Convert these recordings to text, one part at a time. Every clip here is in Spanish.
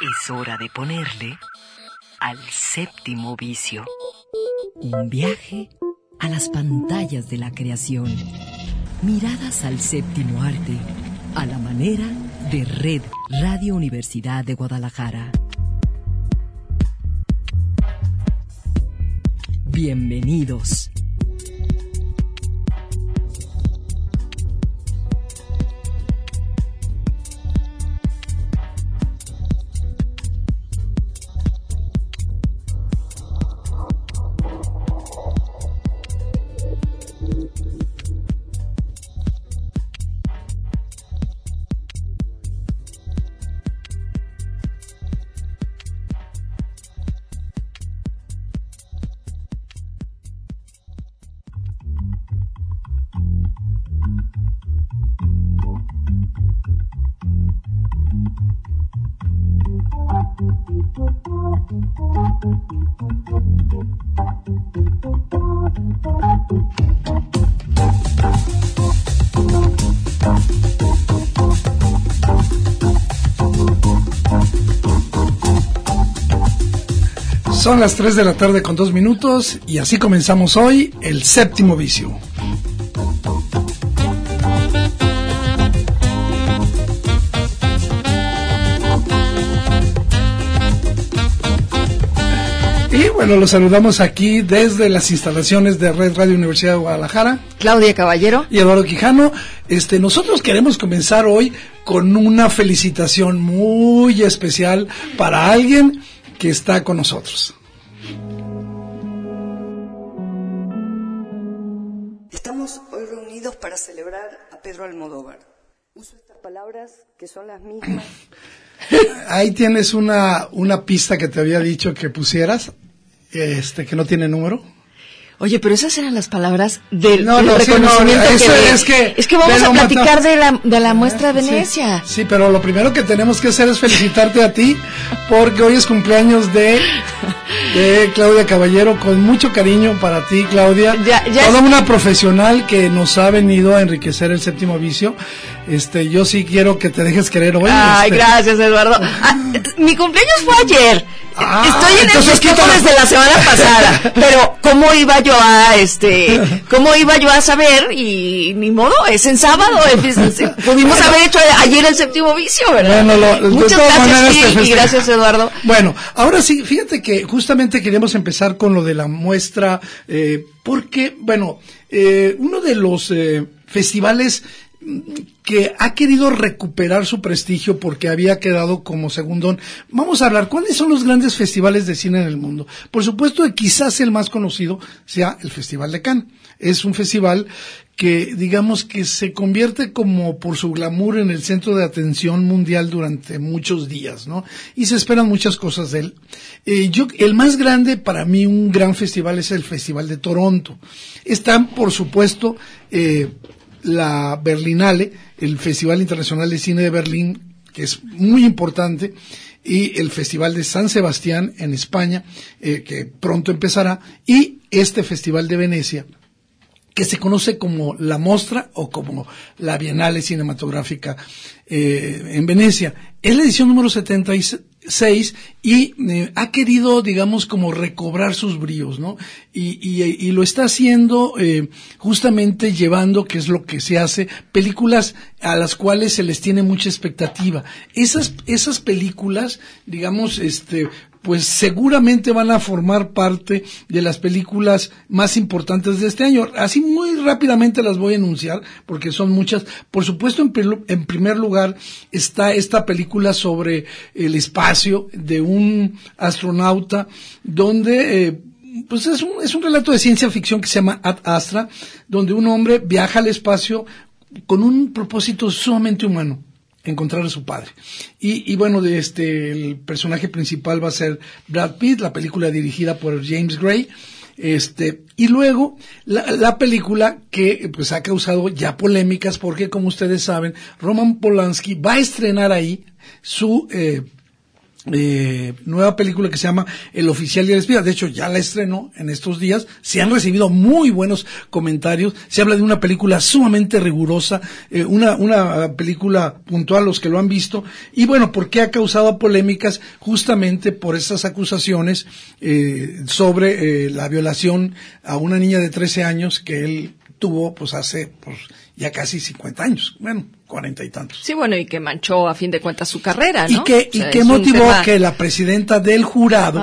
Es hora de ponerle al séptimo vicio. Un viaje a las pantallas de la creación. Miradas al séptimo arte, a la manera de Red Radio Universidad de Guadalajara. Bienvenidos. Son las 3 de la tarde con dos minutos y así comenzamos hoy el séptimo vicio. Y bueno, los saludamos aquí desde las instalaciones de Red Radio Universidad de Guadalajara. Claudia Caballero. Y Eduardo Quijano. Este, nosotros queremos comenzar hoy con una felicitación muy especial para alguien que está con nosotros. Estamos hoy reunidos para celebrar a Pedro Almodóvar. Uso estas palabras que son las mismas. Ahí tienes una, una pista que te había dicho que pusieras, este, que no tiene número. Oye, pero esas eran las palabras del, No, no, sí, no, reconocimiento eso que, es que- es que vamos a platicar de la, de la muestra de Sí, Venecia. Sí, pero lo primero que tenemos que hacer es felicitarte a ti, porque hoy es cumpleaños de, de Claudia Caballero, con mucho cariño para ti, Claudia. Ya- ya Toda es- una profesional que nos ha venido a enriquecer el séptimo vicio. Este, yo sí quiero que te dejes querer hoy. Ay, este. gracias, Eduardo. Ah, mi cumpleaños fue ayer. Ah, Estoy en el desde la semana pasada. Pero, ¿cómo iba yo a, este, cómo iba yo a saber? Y ni modo, es en sábado. pudimos haber hecho ayer el séptimo vicio, ¿verdad? Bueno, lo- de Muchas gracias, y festejo. gracias, Eduardo. Bueno, ahora sí, fíjate que justamente queremos empezar con lo de la muestra, eh, porque, bueno, eh, uno de los eh, festivales que ha querido recuperar su prestigio porque había quedado como segundón. Vamos a hablar, ¿cuáles son los grandes festivales de cine en el mundo? Por supuesto quizás el más conocido sea el Festival de Cannes. Es un festival que digamos que se convierte como por su glamour en el centro de atención mundial durante muchos días, ¿no? Y se esperan muchas cosas de él. Eh, yo, el más grande para mí, un gran festival es el Festival de Toronto. Están, por supuesto, eh, la Berlinale, el Festival Internacional de Cine de Berlín, que es muy importante, y el Festival de San Sebastián en España, eh, que pronto empezará, y este Festival de Venecia, que se conoce como la Mostra o como la Bienale Cinematográfica eh, en Venecia. Es la edición número 76 y eh, ha querido, digamos, como recobrar sus bríos, ¿no? Y, y, y lo está haciendo eh, justamente llevando, que es lo que se hace, películas a las cuales se les tiene mucha expectativa. Esas, esas películas, digamos, este, pues seguramente van a formar parte de las películas más importantes de este año. Así muy rápidamente las voy a enunciar porque son muchas. Por supuesto, en, pri- en primer lugar está esta película sobre el espacio de un astronauta donde eh, pues es un, es un relato de ciencia ficción que se llama Ad Astra, donde un hombre viaja al espacio con un propósito sumamente humano encontrar a su padre. Y, y bueno, de este, el personaje principal va a ser Brad Pitt, la película dirigida por James Gray. Este, y luego, la, la película que pues ha causado ya polémicas porque, como ustedes saben, Roman Polanski va a estrenar ahí su, eh, eh, nueva película que se llama El oficial y el espía. De hecho, ya la estrenó en estos días. Se han recibido muy buenos comentarios. Se habla de una película sumamente rigurosa, eh, una, una película puntual, los que lo han visto. Y bueno, ¿por qué ha causado polémicas? Justamente por esas acusaciones eh, sobre eh, la violación a una niña de 13 años que él tuvo pues hace pues ya casi 50 años, bueno, cuarenta y tantos. Sí, bueno, y que manchó a fin de cuentas su carrera, ¿no? Y que, O sea, y que motivó que la presidenta del jurado,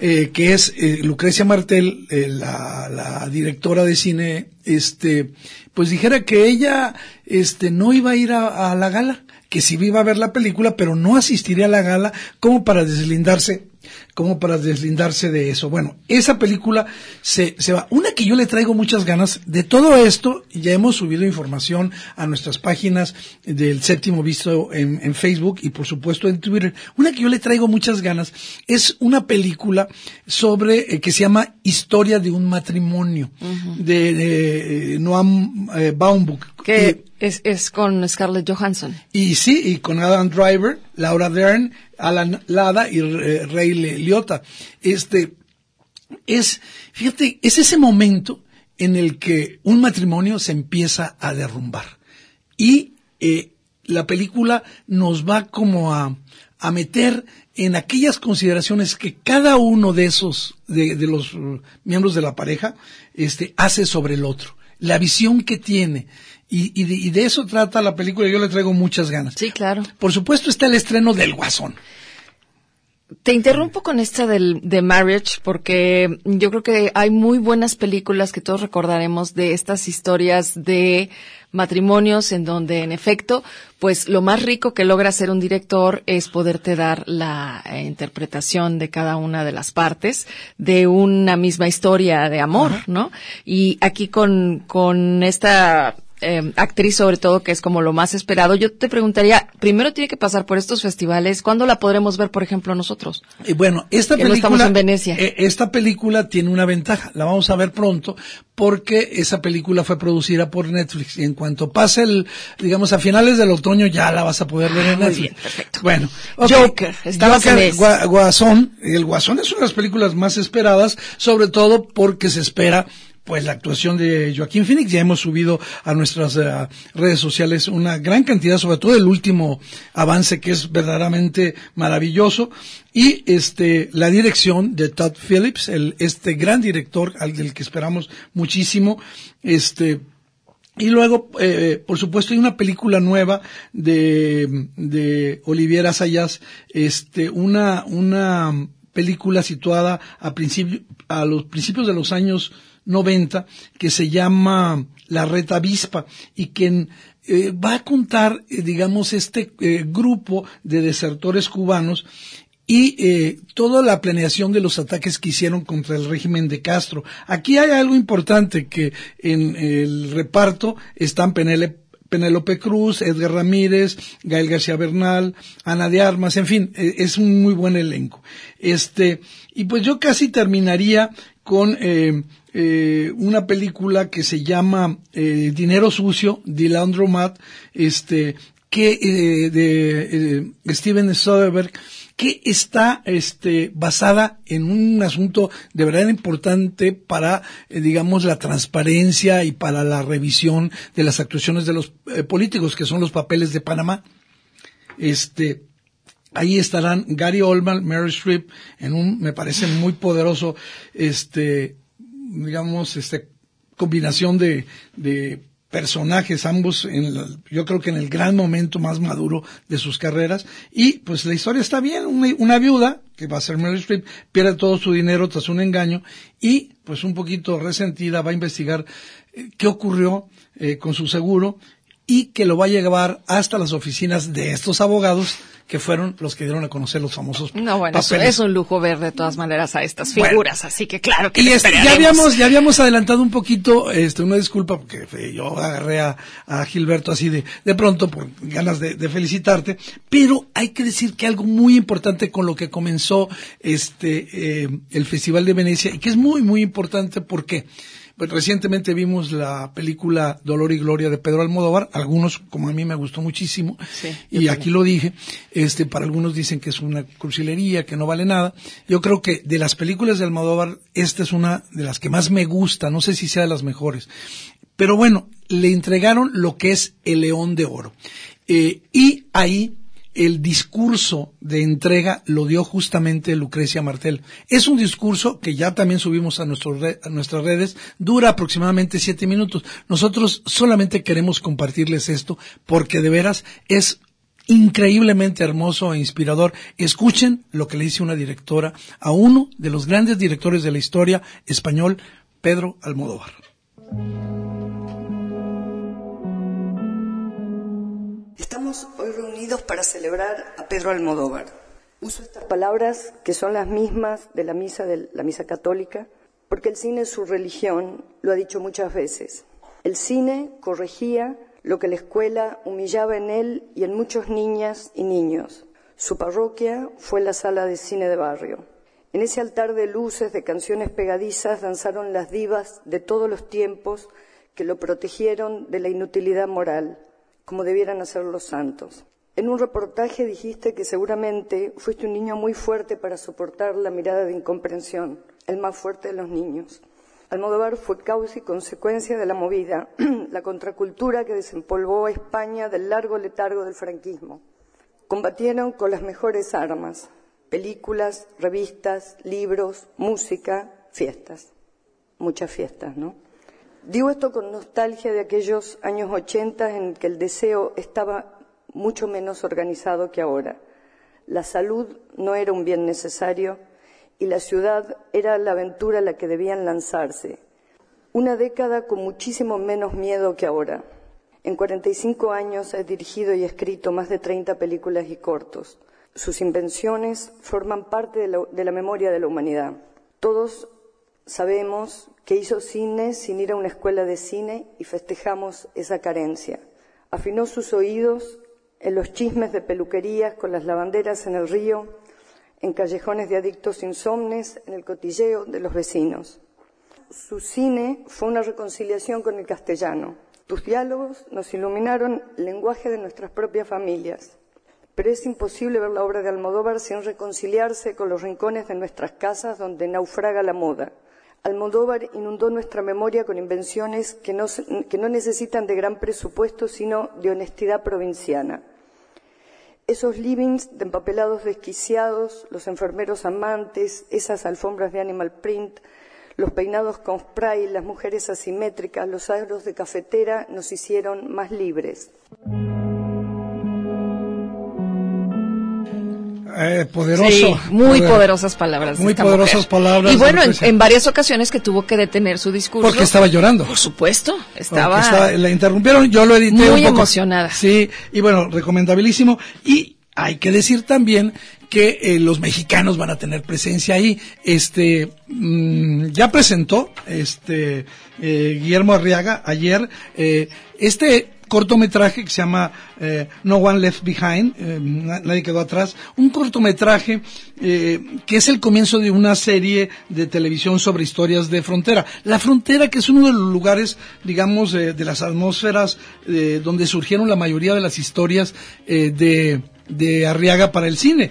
eh, que es eh, Lucrecia Martel, eh, la, la directora de cine, este, pues dijera que ella, este, no iba a ir a, a la gala, que sí iba a ver la película, pero no asistiría a la gala como para deslindarse como para deslindarse de eso. Bueno, esa película se, se va. Una que yo le traigo muchas ganas de todo esto, ya hemos subido información a nuestras páginas del séptimo visto en, en Facebook y por supuesto en Twitter. Una que yo le traigo muchas ganas es una película sobre, eh, que se llama Historia de un matrimonio, de, de, eh, Noam eh, Baumbach. Que es, es con Scarlett Johansson. Y sí, y con Adam Driver, Laura Dern, Alan Lada y eh, Ray Liotta. Este, es, fíjate, es ese momento en el que un matrimonio se empieza a derrumbar. Y eh, la película nos va como a, a meter en aquellas consideraciones que cada uno de esos, de, de los uh, miembros de la pareja, este, hace sobre el otro. La visión que tiene. Y, y de, y de eso trata la película. Yo le traigo muchas ganas. Sí, claro. Por supuesto está el estreno del Guasón. Te interrumpo con esta del, de Marriage porque yo creo que hay muy buenas películas que todos recordaremos de estas historias de matrimonios en donde en efecto pues lo más rico que logra hacer un director es poderte dar la eh, interpretación de cada una de las partes de una misma historia de amor, ¿no? Y aquí con, con esta eh, actriz sobre todo, que es como lo más esperado. Yo te preguntaría, primero tiene que pasar por estos festivales, ¿cuándo la podremos ver, por ejemplo, nosotros? Y bueno, esta Que no película, estamos en Venecia. eh, esta película tiene una ventaja, la vamos a ver pronto, porque esa película fue producida por Netflix y en cuanto pase el, digamos, a finales del otoño ya la vas a poder ver en Ah, muy Netflix. bien, perfecto. Bueno, ok. Joker, en eso. Gua- Guasón, el Guasón es una de las películas más esperadas, sobre todo porque se espera pues la actuación de Joaquín Phoenix, ya hemos subido a nuestras eh, redes sociales una gran cantidad, sobre todo el último avance que es verdaderamente maravilloso, y este la dirección de Todd Phillips, el, este gran director al del que esperamos muchísimo, este y luego, eh, por supuesto, hay una película nueva de, de Olivier Assayas, este, una, una película situada a principio, a los principios de los años 90, que se llama La Reta Avispa, y que eh, va a contar, eh, digamos, este eh, grupo de desertores cubanos y toda la planeación de los ataques que hicieron contra el régimen de Castro. Aquí hay algo importante que en el reparto están Penele- Penélope Cruz, Edgar Ramírez, Gael García Bernal, Ana de Armas, en fin, es un muy buen elenco. Este, y pues yo casi terminaría con eh, eh, una película que se llama eh, Dinero Sucio, de Laundromat, este, que eh, de eh, Steven Soderbergh, que está este, basada en un asunto de verdad importante para, eh, digamos, la transparencia y para la revisión de las actuaciones de los eh, políticos, que son los papeles de Panamá. Este, ahí estarán Gary Oldman, Mary Streep, en un, me parece muy poderoso, este, digamos, este, combinación de, de personajes, ambos en la- yo creo que en el gran momento más maduro de sus carreras. Y pues la historia está bien, una, viuda, que va a ser Meryl Streep, pierde todo su dinero tras un engaño y pues un poquito resentida va a investigar eh, qué ocurrió eh, con su seguro y que lo va a llevar hasta las oficinas de estos abogados que fueron los que dieron a conocer los famosos No, bueno, es, papeles. es un lujo ver de todas maneras a estas Bueno. figuras, así que claro que Y este, ya habíamos, ya habíamos adelantado un poquito, este, una disculpa porque eh, yo agarré a, a Gilberto así de, de pronto por ganas de, de felicitarte, pero hay que decir que algo muy importante con lo que comenzó este, eh, el Festival de Venecia y que es muy, muy importante porque, Pues, recientemente vimos la película Dolor y Gloria de Pedro Almodóvar, algunos como a mí me gustó muchísimo, y aquí lo dije, este, para algunos dicen que es una crucilería, que no vale nada. Yo creo que de las películas de Almodóvar, esta es una de las que más me gusta, no sé si sea de las mejores. Pero bueno, le entregaron lo que es el León de Oro. Eh, y ahí el discurso de entrega lo dio justamente Lucrecia Martel. Es un discurso que ya también subimos a, a nuestras redes, dura aproximadamente siete minutos. Nosotros solamente queremos compartirles esto porque de veras es increíblemente hermoso e inspirador. Escuchen lo que le dice una directora a uno de los grandes directores de la historia español, Pedro Almodóvar. Estamos hoy reunidos para celebrar a Pedro Almodóvar. Uso estas palabras que son las mismas de la misa de la misa católica, porque el cine es su religión, lo ha dicho muchas veces. El cine corregía lo que la escuela humillaba en él y en muchos niñas y niños. Su parroquia fue la sala de cine de barrio. En ese altar de luces, de canciones pegadizas, danzaron las divas de todos los tiempos que lo protegieron de la inutilidad moral como debieran hacer los santos. En un reportaje dijiste que seguramente fuiste un niño muy fuerte para soportar la mirada de incomprensión, el más fuerte de los niños. Almodóvar fue causa y consecuencia de la movida, la contracultura que desempolvó a España del largo letargo del franquismo. Combatieron con las mejores armas, películas, revistas, libros, música, fiestas. Muchas fiestas, ¿no? Digo esto con nostalgia de aquellos años 80 en que el deseo estaba mucho menos organizado que ahora. La salud no era un bien necesario y la ciudad era la aventura a la que debían lanzarse. Una década con muchísimo menos miedo que ahora. En 45 años ha dirigido y escrito más de 30 películas y cortos. Sus invenciones forman parte de la, de la memoria de la humanidad. Todos sabemos que hizo cine sin ir a una escuela de cine y festejamos esa carencia. Afinó sus oídos en los chismes de peluquerías con las lavanderas en el río, en callejones de adictos insomnes, en el cotilleo de los vecinos. Su cine fue una reconciliación con el castellano. Tus diálogos nos iluminaron el lenguaje de nuestras propias familias. Pero es imposible ver la obra de Almodóvar sin reconciliarse con los rincones de nuestras casas donde naufraga la moda Almodóvar inundó nuestra memoria con invenciones que no, necesitan de gran presupuesto, sino de honestidad provinciana. Esos livings de empapelados desquiciados, los enfermeros amantes, esas alfombras de animal print, los peinados con spray, las mujeres asimétricas, los aros de cafetera nos hicieron más libres. Eh, poderoso. muy poderosas palabras. Muy poderosas palabras. Y bueno, en, varias ocasiones que tuvo que detener su discurso. Porque estaba llorando. Por supuesto, estaba. la interrumpieron, yo lo edité muy emocionada. Sí, y bueno, recomendabilísimo. Y hay que decir también que eh, los mexicanos van a tener presencia ahí. Este mm, ya presentó este eh, Guillermo Arriaga ayer este cortometraje que se llama eh, No One Left Behind, eh, nadie quedó atrás, un cortometraje eh, que es el comienzo de una serie de televisión sobre historias de frontera. La frontera que es uno de los lugares, digamos, de las atmósferas donde surgieron la mayoría de las historias de, de Arriaga para el cine.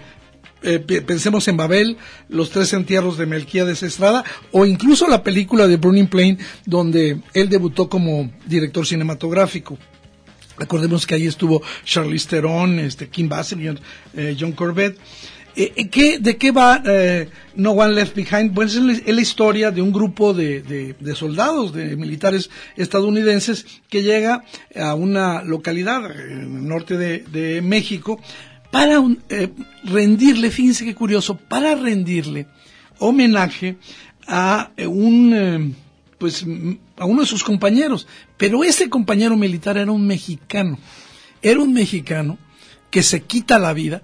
pensemos en Babel, Los Tres Entierros de Melquíades Estrada, o incluso la película de Burning Plain, donde él debutó como director cinematográfico. Recordemos que ahí estuvo Charlize Theron, este, Kim Basinger, eh, John Corbett. Eh, eh, ¿De qué va No One Left Behind? Pues es la, historia de un grupo de, soldados, de militares estadounidenses que llega a una localidad en el norte de, México para rendirle, fíjense qué curioso, para rendirle homenaje a un pues a uno de sus compañeros, pero ese compañero militar era un mexicano, era un mexicano que se quita la vida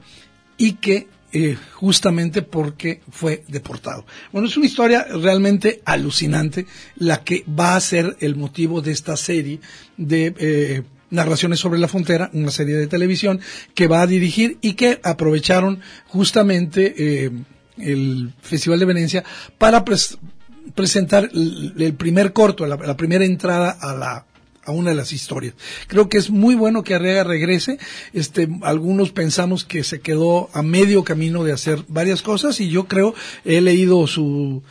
y que eh, justamente porque fue deportado. Bueno, es una historia realmente alucinante la que va a ser el motivo de esta serie de eh, narraciones sobre la frontera, una serie de televisión que va a dirigir y que aprovecharon justamente eh, el Festival de Venecia para presentar el, primer corto, la, primera entrada a la a una de las historias. Creo que es muy bueno que Arriaga regrese. Este, algunos pensamos que se quedó a medio camino de hacer varias cosas y yo creo, he leído su,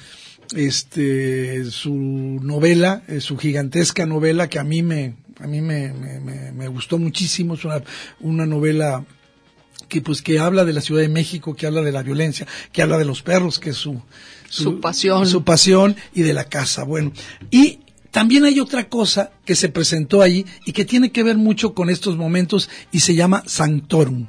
este, su novela, eh, su gigantesca novela que a mí me, a mí me, me, gustó muchísimo. Es una, una novela que pues que habla de la Ciudad de México, que habla de la violencia, que habla de los perros, que es su, su, pasión. Su pasión y de la casa. Bueno, y también hay otra cosa que se presentó ahí y que tiene que ver mucho con estos momentos y se llama Sanctorum.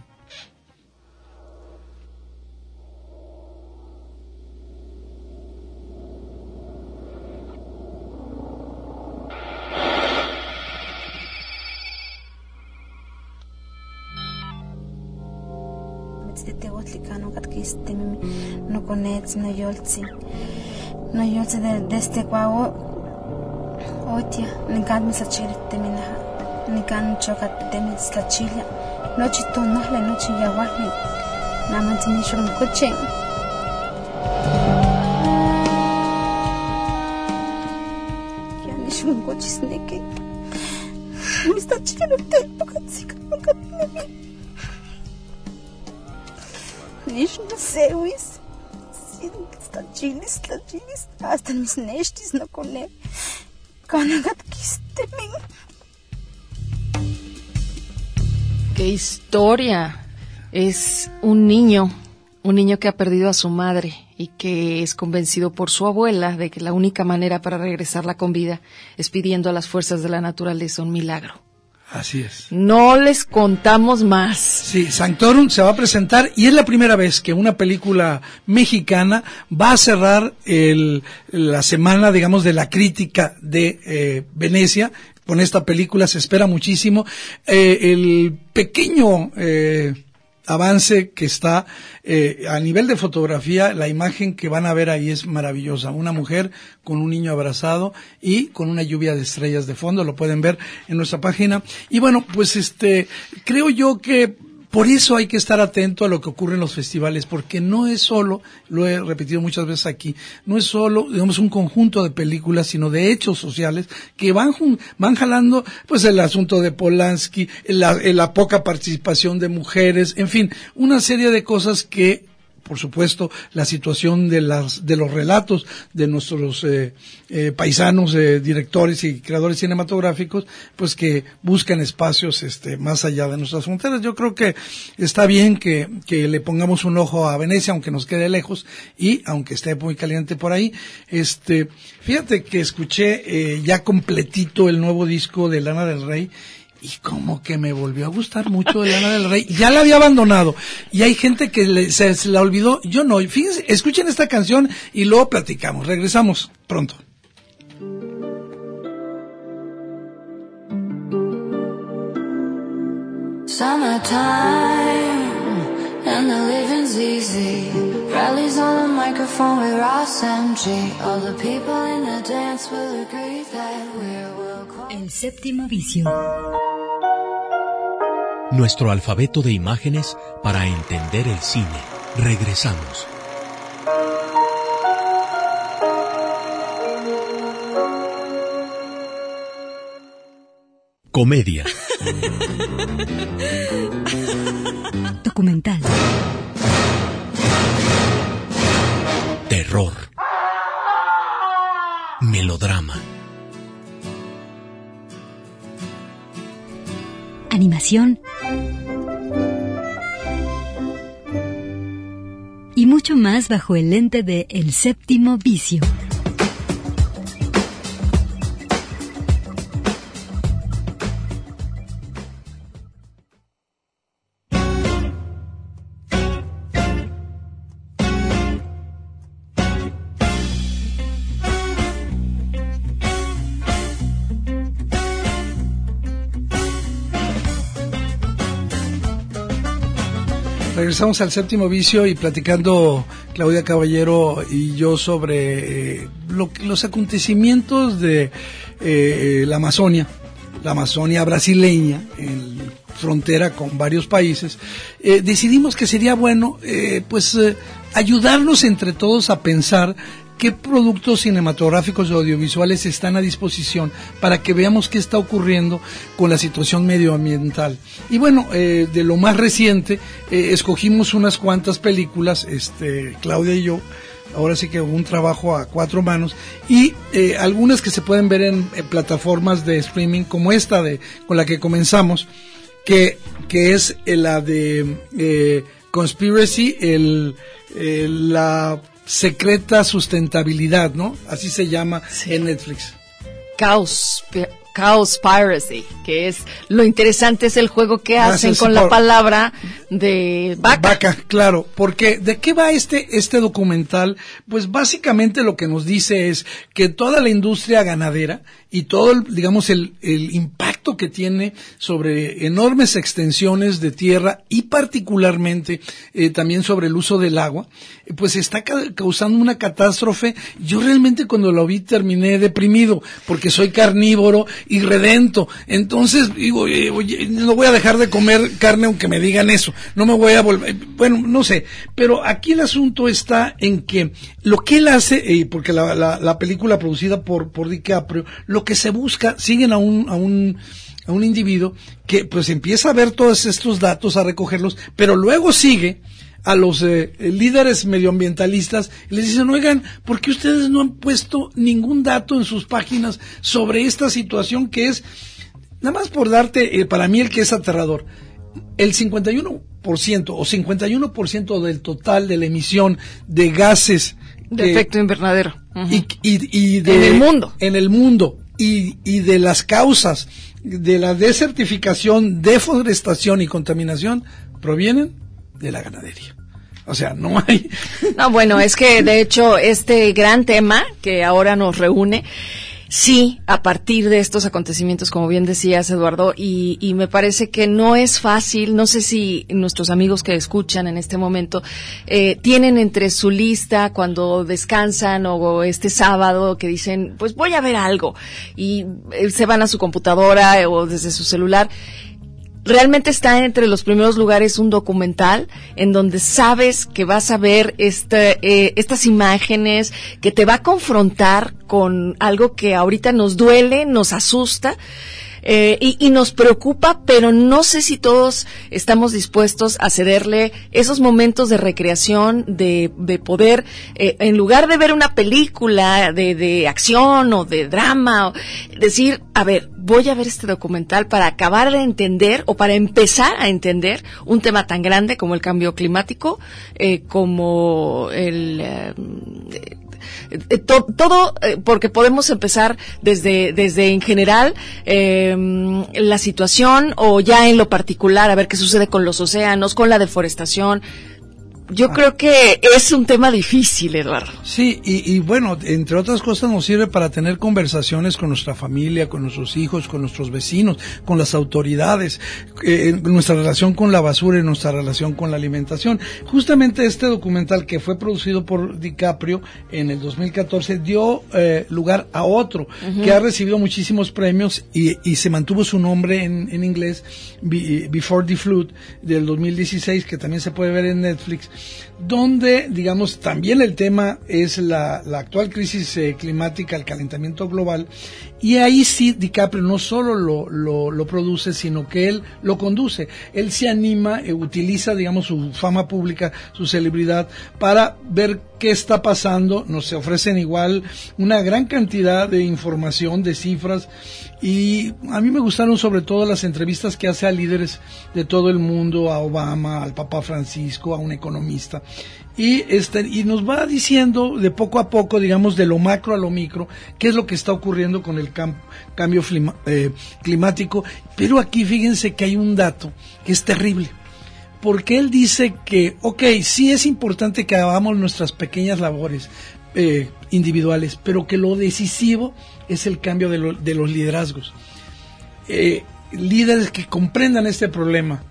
нэстэгвао отя нэгад мисачилтэ минаха нэган чокатте мисачиля ночи тонахле ночи явахи намантини шурм кочен яниш мун кочис неке мисачиля нотэ покатсик покатне ми нишн сеуис синка ¡Qué historia! Es un niño, un niño que ha perdido a su madre y que es convencido por su abuela de que la única manera para regresarla con vida es pidiendo a las fuerzas de la naturaleza un milagro. Así es. No les contamos más. Sí, Sanctorum se va a presentar y es la primera vez que una película mexicana va a cerrar el, la semana, digamos, de la crítica de eh, Venecia. Con esta película se espera muchísimo. Eh, el pequeño eh, avance que está eh, a nivel de fotografía, la imagen que van a ver ahí es maravillosa. Una mujer con un niño abrazado y con una lluvia de estrellas de fondo, lo pueden ver en nuestra página. Y bueno, pues este, creo yo que por eso hay que estar atento a lo que ocurre en los festivales, porque no es solo, lo he repetido muchas veces aquí, no es solo, digamos, un conjunto de películas, sino de hechos sociales que van, van jalando, pues, el asunto de Polanski, la, la poca participación de mujeres, en fin, una serie de cosas que por supuesto, la situación de, las, de los relatos de nuestros eh, eh, paisanos, eh, directores y creadores cinematográficos, pues que buscan espacios este, más allá de nuestras fronteras. Yo creo que está bien que, que le pongamos un ojo a Venecia, aunque nos quede lejos y aunque esté muy caliente por ahí. Este, fíjate que escuché ya completito el nuevo disco de Lana del Rey y como que me volvió a gustar mucho Lana del Rey. Ya la había abandonado. Y hay gente que se, la olvidó. Yo no. Fíjense, escuchen esta canción y luego platicamos. Regresamos pronto. and the living's easy. Rallies on the microphone with Ross MG. All the people in the dance will agree that we're El séptimo vicio. Nuestro alfabeto de imágenes para entender el cine. Regresamos. Comedia. Documental. Y mucho más bajo el lente de El séptimo vicio. Regresamos al séptimo vicio y platicando Claudia Caballero y yo sobre eh, los acontecimientos de eh, la Amazonia, la Amazonia brasileña, en frontera con varios países, eh, decidimos que sería bueno, pues, ayudarnos entre todos a pensar qué productos cinematográficos o audiovisuales están a disposición para que veamos qué está ocurriendo con la situación medioambiental. Y bueno, eh, de lo más reciente, eh, escogimos unas cuantas películas, este, Claudia y yo, ahora sí que un trabajo a cuatro manos y eh, algunas que se pueden ver en, plataformas de streaming como esta de con la que comenzamos que, que es la de eh, Conspiracy el, el, la secreta sustentabilidad no así se llama sí. en Netflix Caos Cowspiracy, que es lo interesante es el juego que hacen con la palabra de vaca. Vaca, claro, porque ¿de qué va este este documental? Pues básicamente lo que nos dice es que toda la industria ganadera y todo, el, digamos, el, el impacto que tiene sobre enormes extensiones de tierra y particularmente eh, también sobre el uso del agua, eh, pues está ca causando una catástrofe. Yo realmente cuando lo vi terminé deprimido porque soy carnívoro y redento. Entonces digo, eh, oye, no voy a dejar de comer carne aunque me digan eso. No me voy a volver, bueno, no sé. Pero aquí el asunto está en que lo que él hace, eh, porque la, la, la película producida por, por DiCaprio, que se busca, siguen a un, a un, a un individuo que pues empieza a ver todos estos datos, a recogerlos, pero luego sigue a los eh, líderes medioambientalistas y les dicen, oigan, ¿por qué ustedes no han puesto ningún dato en sus páginas sobre esta situación que es, nada más por darte, eh, para mí el que es aterrador, el 51% o 51% del total de la emisión de gases de efecto invernadero. uh -huh. y, y, y de, en el mundo. en el mundo y, y de las causas de la desertificación, deforestación y contaminación provienen de la ganadería. O sea, no hay. No, bueno, es que de hecho este gran tema que ahora nos reúne, sí, a partir de estos acontecimientos, como bien decías, Eduardo, y, y, me parece que no es fácil, no sé si nuestros amigos que escuchan en este momento eh, tienen entre su lista cuando descansan o este sábado que dicen, pues voy a ver algo, y eh, se van a su computadora o desde su celular realmente está entre los primeros lugares un documental en donde sabes que vas a ver este, eh, estas imágenes, que te va a confrontar con algo que ahorita nos duele, nos asusta. Eh, y, y, nos preocupa, pero no sé si todos estamos dispuestos a cederle esos momentos de recreación, de, de poder, eh, en lugar de ver una película de, de acción o de drama, o decir, a ver, voy a ver este documental para acabar de entender o para empezar a entender un tema tan grande como el cambio climático, eh, como el eh, to, todo eh, porque podemos empezar desde desde en general eh, la situación o ya en lo particular a ver qué sucede con los océanos con la deforestación yo ah. creo que es un tema difícil, Eduardo. Sí, y, y, bueno, entre otras cosas nos sirve para tener conversaciones con nuestra familia, con nuestros hijos, con nuestros vecinos, con las autoridades, eh, nuestra relación con la basura y nuestra relación con la alimentación. Justamente este documental que fue producido por DiCaprio en el 2014 dio eh, lugar a otro uh -huh. que ha recibido muchísimos premios y, y se mantuvo su nombre en, en inglés, Before the Flood, del 2016, que también se puede ver en Netflix donde, digamos, también el tema es la, la actual crisis eh, climática, el calentamiento global, y ahí sí DiCaprio no solo lo, lo, produce, sino que él lo conduce. Él se anima, eh, utiliza, digamos, su fama pública, su celebridad, para ver qué está pasando. Nos ofrecen igual una gran cantidad de información, de cifras, y a mí me gustaron sobre todo las entrevistas que hace a líderes de todo el mundo, a Obama, al Papa Francisco, a un economista. Y, este, y nos va diciendo de poco a poco, digamos, de lo macro a lo micro, qué es lo que está ocurriendo con el cam cambio eh, climático. Pero aquí fíjense que hay un dato que es terrible. Porque él dice que, ok, sí es importante que hagamos nuestras pequeñas labores eh, individuales, pero que lo decisivo es el cambio de, lo, de los liderazgos. Eh, líderes que comprendan este problema.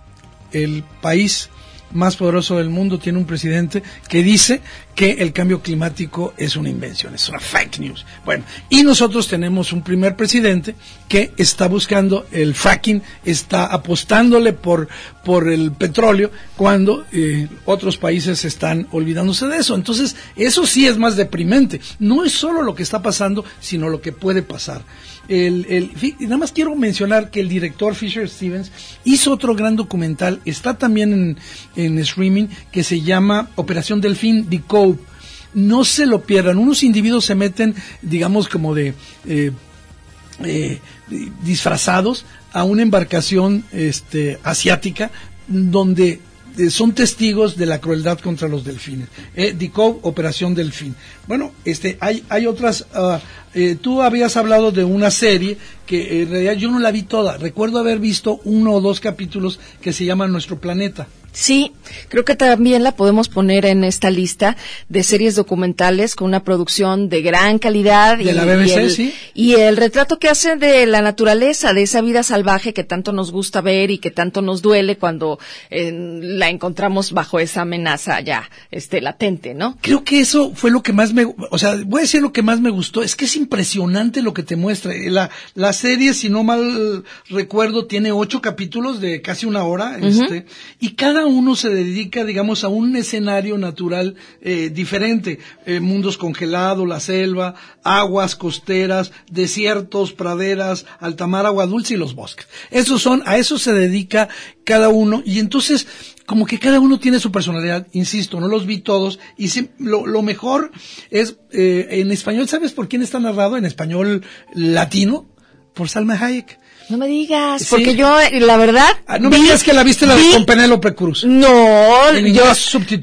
El país más poderoso del mundo tiene un presidente que dice que el cambio climático es una invención, es una fake news. Bueno, y nosotros tenemos un primer presidente que está buscando el fracking, está apostándole por, por el petróleo cuando eh, otros países están olvidándose de eso. Entonces, eso sí es más deprimente. No es solo lo que está pasando, sino lo que puede pasar. El, el, nada más quiero mencionar que el director Fisher Stevens hizo otro gran documental, está también en, en streaming, que se llama Operación Delfín Decode. No se lo pierdan, unos individuos se meten, digamos, como de eh, eh, disfrazados a una embarcación este, asiática donde eh, son testigos de la crueldad contra los delfines. Eh, DICOV, Operación Delfín. Bueno, este, hay, hay otras. Uh, eh, tú habías hablado de una serie que en realidad yo no la vi toda. Recuerdo haber visto uno o dos capítulos que se llama Nuestro Planeta. Sí, creo que también la podemos poner en esta lista de series documentales con una producción de gran calidad. De y, la BBC, y el, sí. Y el retrato que hace de la naturaleza, de esa vida salvaje que tanto nos gusta ver y que tanto nos duele cuando eh, la encontramos bajo esa amenaza ya este, latente, ¿no? Creo que eso fue lo que más me, o sea, voy a decir lo que más me gustó, es que es impresionante lo que te muestra. La, la serie, si no mal recuerdo, tiene ocho capítulos de casi una hora, uh -huh. este, y cada uno se dedica, digamos, a un escenario natural eh, diferente. Eh, mundos congelados, la selva, aguas costeras, desiertos, praderas, altamar, agua dulce y los bosques. Esos son, a eso se dedica cada uno y entonces como que cada uno tiene su personalidad, insisto, no los vi todos y sí, lo, lo, mejor es eh, en español, ¿sabes por quién está narrado? En español latino, por Salma Hayek. No me digas, sí. porque yo, la verdad. Ah, no vi, me digas que la viste la vi, con Penélope Cruz. No, yo,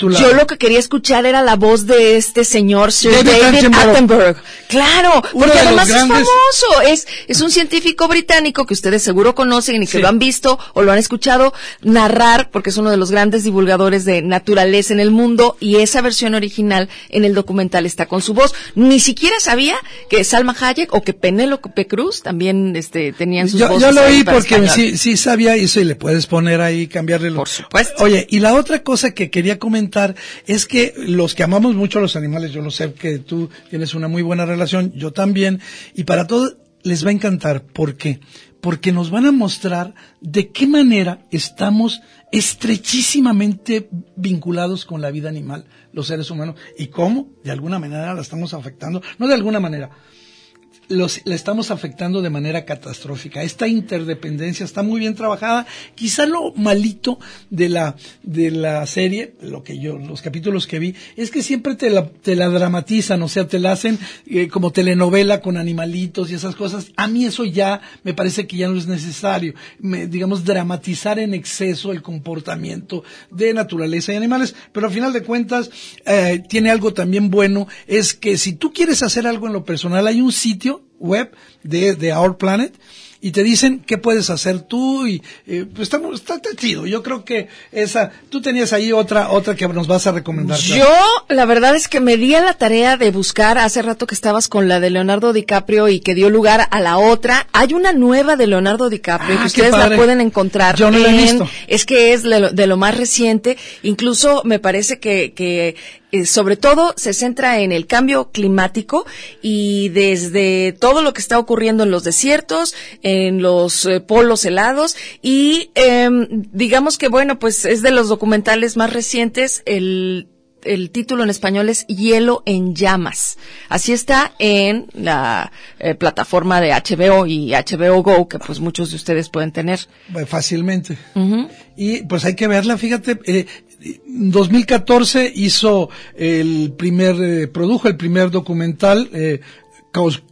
yo lo que quería escuchar era la voz de este señor, Sir David, David Attenborough. Claro, Uno porque además es famoso. Es, es un científico británico que ustedes seguro conocen y que sí. lo han visto o lo han escuchado narrar, porque es uno de los grandes divulgadores de naturaleza en el mundo y esa versión original en el documental está con su voz. Ni siquiera sabía que Salma Hayek o que Penélope Cruz también este, tenían sus yo, Yo lo oí porque sí, sí sabía eso y le puedes poner ahí, cambiarle. Lo... Por supuesto. Oye, y la otra cosa que quería comentar es que los que amamos mucho a los animales, yo lo sé que tú tienes una muy buena relación, yo también, y para todos les va a encantar. ¿Por qué? Porque nos van a mostrar de qué manera estamos estrechísimamente vinculados con la vida animal, los seres humanos, y cómo de alguna manera la estamos afectando, no de alguna manera, los, la estamos afectando de manera catastrófica. Esta interdependencia está muy bien trabajada. Quizá lo malito de la, de la serie, lo que yo, los capítulos que vi, es que siempre te la, te la dramatizan, o sea, te la hacen eh, como telenovela con animalitos y esas cosas. A mí eso ya me parece que ya no es necesario. Me, digamos, dramatizar en exceso el comportamiento de naturaleza y animales. Pero al final de cuentas, eh, tiene algo también bueno, es que si tú quieres hacer algo en lo personal, hay un sitio web de, de Our Planet y te dicen qué puedes hacer tú y eh, pues está, está, está, chido. Yo creo que esa, tú tenías ahí otra, otra que nos vas a recomendar. Yo, la verdad es que me di a la tarea de buscar hace rato que estabas con la de Leonardo DiCaprio y que dio lugar a la otra. Hay una nueva de Leonardo DiCaprio Ah, que ustedes la pueden encontrar. Yo no la he visto. Es que es de lo, de lo más reciente. Incluso me parece que, que eh, sobre todo se centra en el cambio climático y desde todo lo que está ocurriendo en los desiertos, en los eh, polos helados y em, digamos que bueno, pues es de los documentales más recientes. El el título en español es Hielo en llamas. Así está en la eh, plataforma de HBO y HBO Go, que pues muchos de ustedes pueden tener. Fácilmente. Y pues hay que verla, fíjate, eh, 2014 hizo el primer, eh, produjo el primer documental, eh,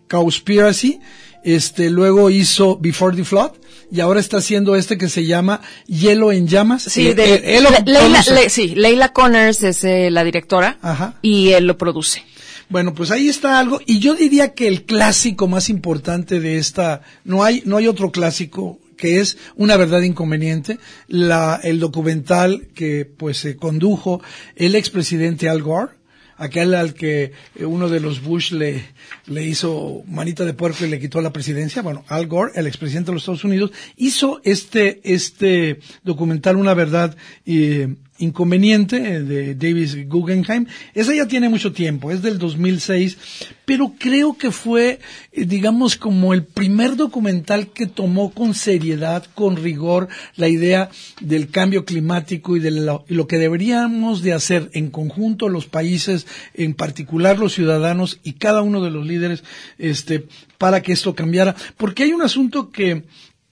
Cowspiracy, este, luego hizo Before the Flood, y ahora está haciendo este que se llama Hielo en Llamas. Sí, Eh, de, eh, él lo Le- Leila. Le- sí, Leila Connors es eh, la directora Ajá. y él lo produce. Bueno, pues ahí está algo, y yo diría que el clásico más importante de esta, no hay, no hay otro clásico que es una verdad inconveniente, la, el documental que pues se condujo el expresidente Al Gore, aquel al que uno de los Bush le, le hizo manita de puerco y le quitó la presidencia, bueno, Al Gore, el expresidente de los Estados Unidos, hizo este, este documental Una verdad eh, Inconveniente eh, de Davis Guggenheim. Esa ya tiene mucho tiempo, es del 2006, pero creo que fue, eh, digamos, como el primer documental que tomó con seriedad, con rigor, la idea del cambio climático y de lo, lo que deberíamos de hacer en conjunto los países, en particular los ciudadanos y cada uno de los líderes, este, para que esto cambiara. Porque hay un asunto que,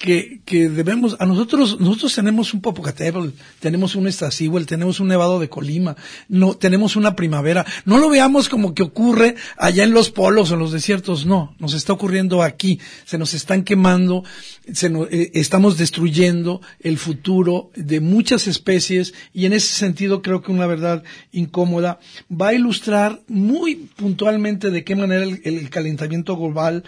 que, que debemos, a nosotros, nosotros tenemos un Popocatépetl, tenemos un Estasíhuel, tenemos un Nevado de Colima, no, tenemos una primavera. No lo veamos como que ocurre allá en los polos o en los desiertos, no, nos está ocurriendo aquí, se nos están quemando, se nos, eh, estamos destruyendo el futuro de muchas especies y en ese sentido creo que una verdad incómoda va a ilustrar muy puntualmente de qué manera el calentamiento global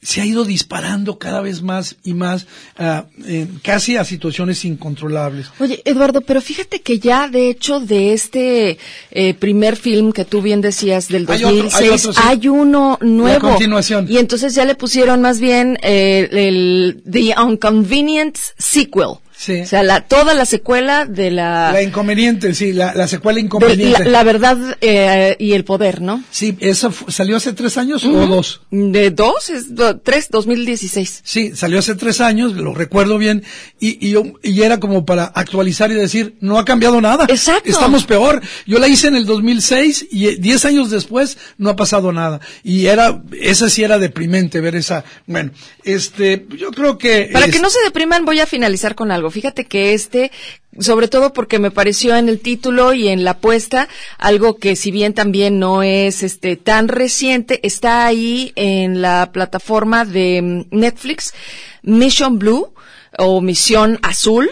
se ha ido disparando cada vez más y más eh, casi a situaciones incontrolables. Oye, Eduardo, pero fíjate que ya de hecho de este eh, primer film que tú bien decías del 2006 hay, otro, hay, otro, sí. hay uno nuevo. La continuación. Y entonces ya le pusieron más bien eh, el The Unconvenient Sequel. Sí. O sea, la, toda la secuela de la... La inconveniente, sí, la, la secuela inconveniente. La, la, verdad eh, y el poder, ¿no? Sí, ¿esa salió hace tres años o dos? De dos, es do, tres, 2016. Sí, salió hace tres años, lo recuerdo bien, y, y, yo, y era como para actualizar y decir, no ha cambiado nada. Exacto. Estamos peor. Yo la hice en el 2006 y diez años después no ha pasado nada. Y era, esa sí era deprimente ver esa, bueno, este, yo creo que... Para es, que no se depriman voy a finalizar con algo. Fíjate que este, sobre todo porque me pareció en el título y en la apuesta, algo que si bien también no es este tan reciente, está ahí en la plataforma de Netflix, Mission Blue o Misión Azul,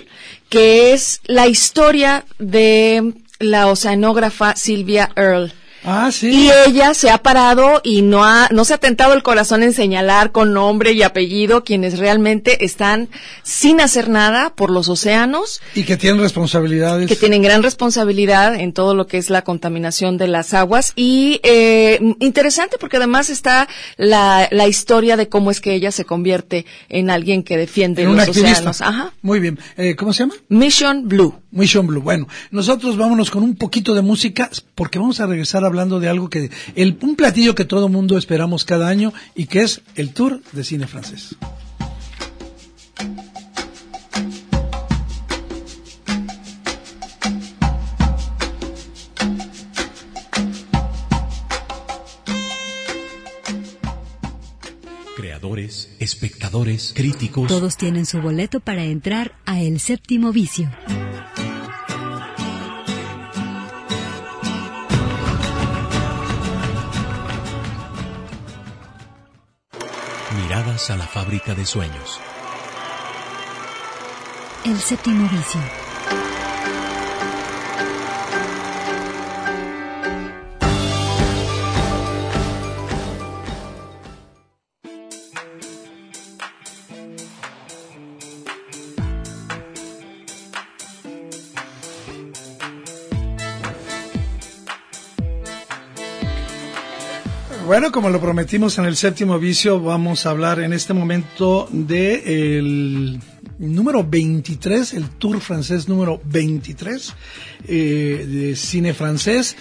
que es la historia de la oceanógrafa Silvia Earle. Ah, sí. Y ella se ha parado y no ha, no se ha tentado el corazón en señalar con nombre y apellido quienes realmente están sin hacer nada por los océanos. Y que tienen responsabilidades. Que tienen gran responsabilidad en todo lo que es la contaminación de las aguas. Y eh, interesante porque además está la, la historia de cómo es que ella se convierte en alguien que defiende en los océanos. Ajá. Muy bien. Eh, ¿Cómo se llama? Mission Blue. Mission Blue. Bueno, nosotros vámonos con un poquito de música porque vamos a regresar a hablando de algo que, el, un platillo que todo mundo esperamos cada año y que es el Tour de Cine Francés. Creadores, espectadores, críticos. Todos tienen su boleto para entrar a El Séptimo Vicio. A la fábrica de sueños. El séptimo vicio. Bueno, como lo prometimos en el séptimo vicio, vamos a hablar en este momento de número 23, el tour francés número 23 eh, de cine francés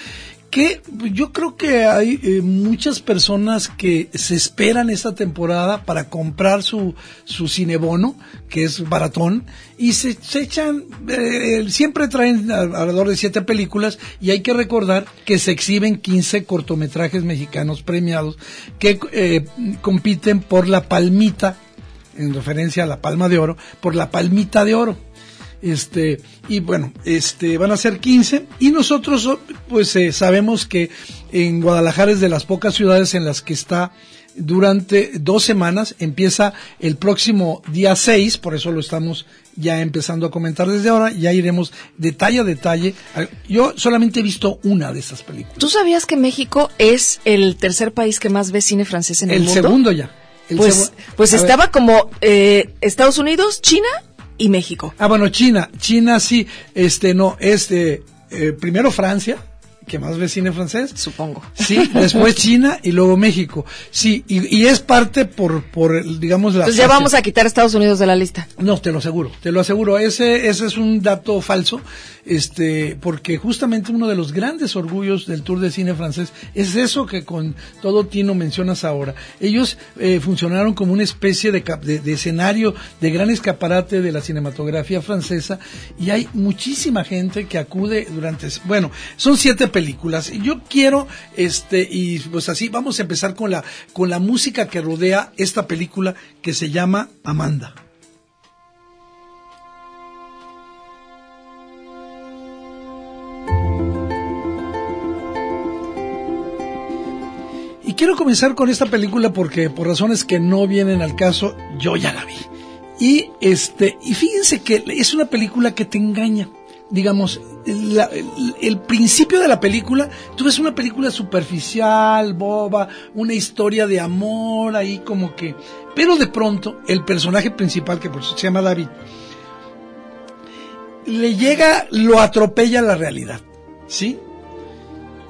que yo creo que hay eh, muchas personas que se esperan esta temporada para comprar su, su cinebono, que es baratón, y se, se echan, eh, siempre traen alrededor de siete películas, y hay que recordar que se exhiben 15 cortometrajes mexicanos premiados que eh, compiten por la palmita, en referencia a la palma de oro, por la palmita de oro este y bueno este van a ser 15 y nosotros pues eh, sabemos que en Guadalajara es de las pocas ciudades en las que está durante dos semanas empieza el próximo día 6 por eso lo estamos ya empezando a comentar desde ahora ya iremos detalle a detalle yo solamente he visto una de estas películas ¿Tú sabías que México es el tercer país que más ve cine francés en el, el mundo? segundo ya el pues, pues estaba ver. como eh, Estados Unidos, China y México. Ah, bueno, China, China sí, este no, este, primero Francia, que más ve cine francés. Supongo. Sí, después China y luego México. Sí, y, y es parte por, por, digamos, la... Entonces ya vamos a quitar Estados Unidos de la lista. No, te lo aseguro, te lo aseguro. Ese, ese es un dato falso, este, porque justamente uno de los grandes orgullos del Tour de Cine francés es eso que con todo Tino mencionas ahora. Ellos eh, funcionaron como una especie de, de, de escenario de gran escaparate de la cinematografía francesa y hay muchísima gente que acude durante, bueno, son siete películas yo quiero, este, y pues así vamos a empezar con la, con la música que rodea esta película que se llama Amanda. Y quiero comenzar con esta película porque por razones que no vienen al caso, yo ya la vi. Y este, y fíjense que es una película que te engaña. Digamos, el, principio de la película, tú ves una película superficial, boba, una historia de amor ahí como que, pero de pronto el personaje principal que por eso se llama David, le llega, lo atropella la realidad, ¿sí?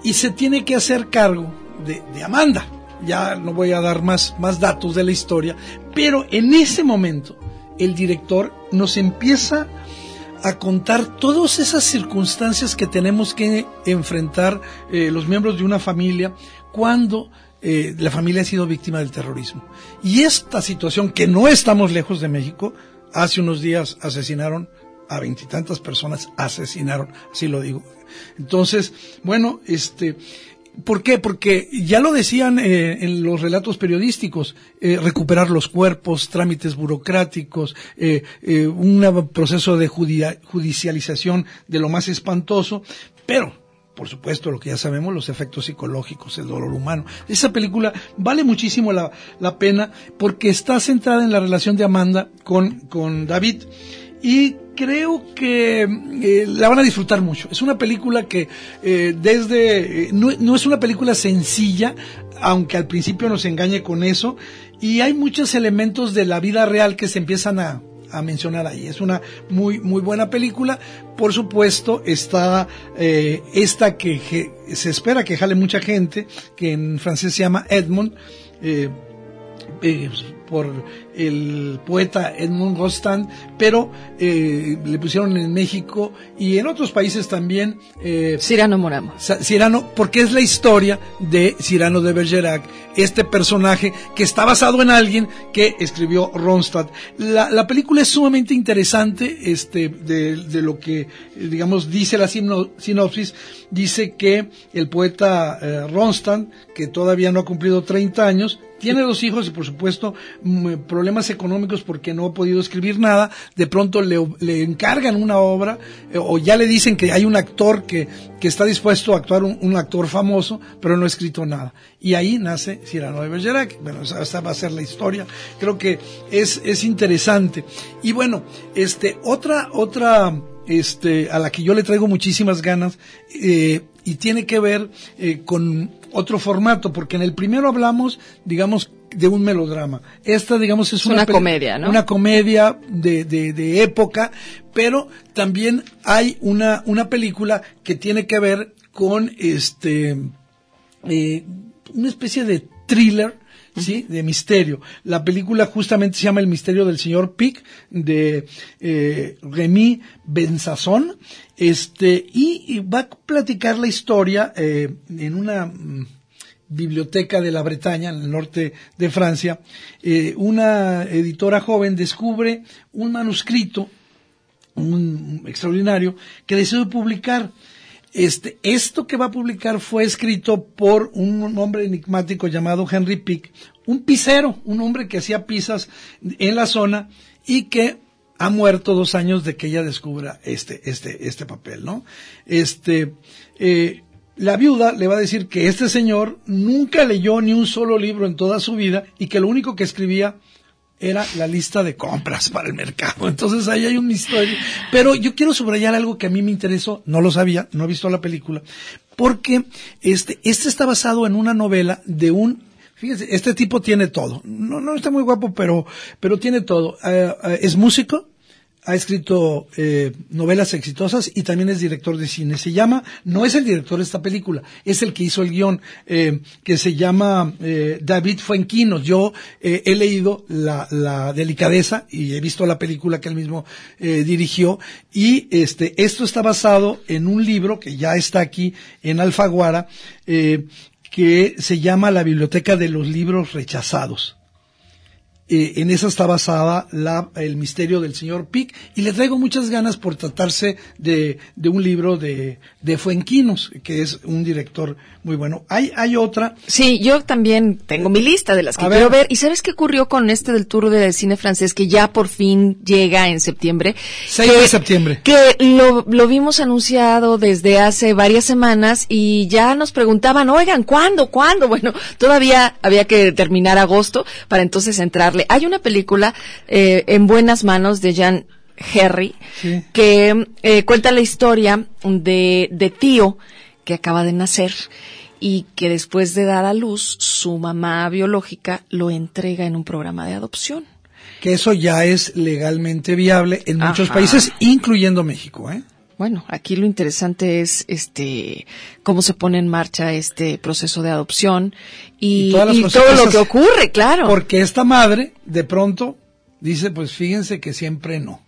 y se tiene que hacer cargo de, Amanda. Ya no voy a dar más, más datos de la historia, pero en ese momento el director nos empieza contar todas esas circunstancias que tenemos que enfrentar eh, los miembros de una familia cuando eh, la familia ha sido víctima del terrorismo. Y esta situación, que no estamos lejos de México, hace unos días asesinaron a veintitantas personas, asesinaron, así lo digo. Entonces, bueno, este, ¿Por qué? Porque ya lo decían eh, en los relatos periodísticos, eh, recuperar los cuerpos, trámites burocráticos, eh, eh, un proceso de judicialización de lo más espantoso, pero por supuesto, lo que ya sabemos, los efectos psicológicos, el dolor humano. Esa película vale muchísimo la, la pena porque está centrada en la relación de Amanda con, con David y creo que eh, la van a disfrutar mucho. Es una película que eh, desde, eh, no, no es una película sencilla, aunque al principio nos engañe con eso, y hay muchos elementos de la vida real que se empiezan a, a mencionar ahí. Es una muy muy buena película. Por supuesto está eh, esta que, que se espera que jale mucha gente, que en francés se llama Edmond. por el poeta Edmund Rostand, pero eh, le pusieron en México y en otros países también eh, Cyrano Moramo. Sa- Cyrano, porque es la historia de Cyrano de Bergerac, este personaje que está basado en alguien que escribió Ronstadt. La, la película es sumamente interesante, este, de, de lo que, digamos, dice la sino- sinopsis, dice que el poeta eh, Ronstadt, que todavía no ha cumplido 30 años, tiene dos hijos y por supuesto mm, problemas económicos porque no ha podido escribir nada. De pronto le, le encargan una obra eh, o ya le dicen que hay un actor que, que está dispuesto a actuar, un, actor famoso, pero no ha escrito nada. Y ahí nace Cyrano de Bergerac. Bueno, esa, esa va a ser la historia. Creo que es, es interesante. Y bueno, este, otra, otra, este, a la que yo le traigo muchísimas ganas, eh, y tiene que ver eh, con otro formato, porque en el primero hablamos, digamos, de un melodrama. Esta, digamos, es Es una pe- comedia, ¿no? Una comedia de, de, de época, pero también hay una, una película que tiene que ver con este, eh, una especie de thriller, ¿sí? De misterio. La película justamente se llama El misterio del señor Pic, de eh, Remy Benzazón, este, y, va a platicar la historia eh, en una mm, biblioteca de la Bretaña, en el norte de Francia. Eh, una editora joven descubre un manuscrito un extraordinario que deseo publicar. Este, esto que va a publicar fue escrito por un hombre enigmático llamado Henry Pick, un pisero, un hombre que hacía pizzas en la zona y que ha muerto dos años de que ella descubra este, este, este papel, ¿no? Este, eh, la viuda le va a decir que este señor nunca leyó ni un solo libro en toda su vida y que lo único que escribía era la lista de compras para el mercado. Entonces ahí hay un misterio. Pero yo quiero subrayar algo que a mí me interesó, no lo sabía, no he visto la película, porque este, este está basado en una novela de un Fíjese, este tipo tiene todo. No, no está muy guapo, pero, pero tiene todo. Eh, es músico, ha escrito eh, novelas exitosas y también es director de cine. Se llama, no es el director de esta película, es el que hizo el guion, eh, que se llama eh, David Fuenquinos. Yo eh, he leído la, la, delicadeza y he visto la película que él mismo eh, dirigió y este, esto está basado en un libro que ya está aquí en Alfaguara, eh, que se llama La Biblioteca de los Libros Rechazados eh, en esa está basada la, el misterio del señor Pic y le traigo muchas ganas por tratarse de, de un libro de, de Fuenquinos, que es un director muy bueno. Hay, hay otra. Sí, yo también tengo mi lista de las que quiero ver. ¿Y sabes qué ocurrió con este del tour de cine francés que ya por fin llega en septiembre? 6 de septiembre. Que lo, lo vimos anunciado desde hace varias semanas y ya nos preguntaban, oigan, ¿cuándo? ¿Cuándo? Bueno, todavía había que terminar agosto para entonces entrarle. Hay una película eh, en buenas manos de Jan Harry Sí. que eh, cuenta la historia de, de tío que acaba de nacer y que después de dar a luz su mamá biológica lo entrega en un programa de adopción. Que eso ya es legalmente viable en muchos Ajá. países, incluyendo México, ¿eh? Bueno, aquí lo interesante es este cómo se pone en marcha este proceso de adopción y, todo lo que ocurre, claro. Porque esta madre, de pronto, dice, pues fíjense que siempre no.